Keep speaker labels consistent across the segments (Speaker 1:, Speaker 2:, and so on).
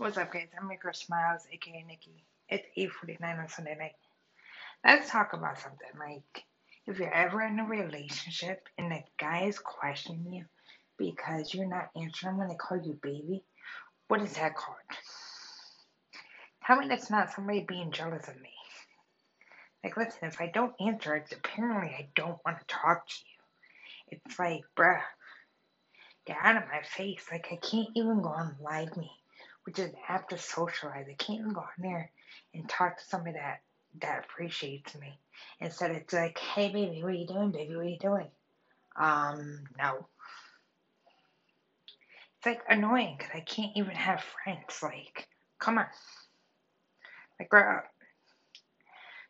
Speaker 1: What's up, guys? I'm Micro Smiles, aka Nikki. It's 8:49 on Sunday night. Let's talk about something. Like, if you're ever in a relationship and the guy is questioning you because you're not answering when they call you baby, what is that called? Tell me that's not somebody being jealous of me. Like, listen, if I don't answer, it's apparently I don't want to talk to you. It's like, bruh, get out of my face. Like, I can't even go on Live Me which is have to socialize. I can't even go on there and talk to somebody that that appreciates me. Instead, it's like, hey, baby, what are you doing, baby? What are you doing? Um, no. It's like annoying because I can't even have friends. Like, come on. Like, grow up.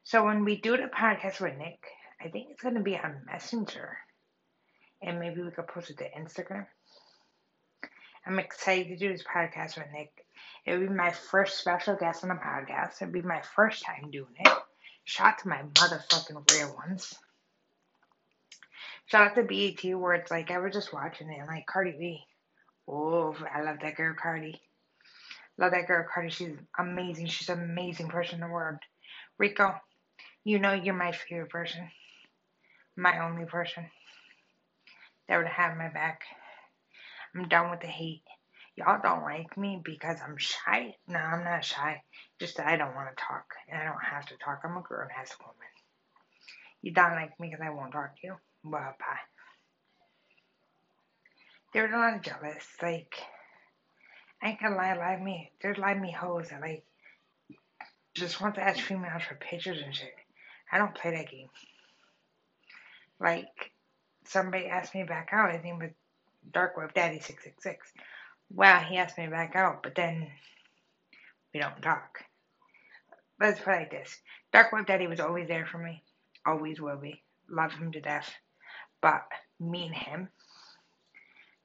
Speaker 1: So when we do the podcast with Nick, I think it's going to be on Messenger. And maybe we could post it to Instagram. I'm excited to do this podcast with Nick. It would be my first special guest on the podcast. It'd be my first time doing it. Shout out to my motherfucking real ones. Shout out to BET where it's like I was just watching it and like Cardi B. Oh, I love that girl Cardi. Love that girl Cardi. She's amazing. She's an amazing person in the world. Rico, you know you're my favorite person. My only person that would have my back. I'm done with the hate. Y'all don't like me because I'm shy. No, I'm not shy. Just that I don't want to talk. And I don't have to talk. I'm a grown ass woman. You don't like me because I won't talk to you? Well, bye. There's a lot of jealous. Like, I gonna lie, like me. There's like me hoes that like just want to ask females for pictures and shit. I don't play that game. Like, somebody asked me back out. His name was Dark Web Daddy six six six. Well, he asked me back out, but then we don't talk. Let's put it like this: Dark Web Daddy was always there for me, always will be. Love him to death, but me and him,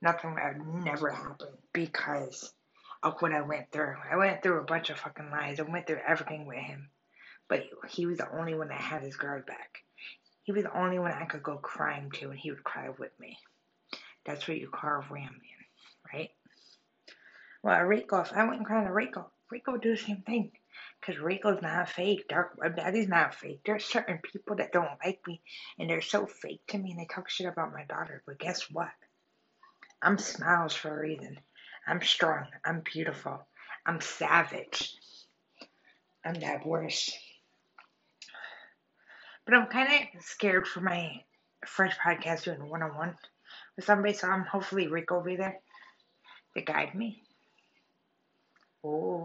Speaker 1: nothing would never happen because of what I went through. I went through a bunch of fucking lies. I went through everything with him, but he was the only one that had his guard back. He was the only one I could go crying to, and he would cry with me. That's what you carve ram man, right? Well, Rico, if I went and cried to Rico, Rico would do the same thing. Because Rico's not fake. Dark uh, Web Daddy's not fake. There's certain people that don't like me and they're so fake to me and they talk shit about my daughter. But guess what? I'm smiles for a reason. I'm strong. I'm beautiful. I'm savage. I'm that worse. But I'm kind of scared for my first podcast doing one on one somebody, so I'm hopefully Rick be there to guide me. Oh.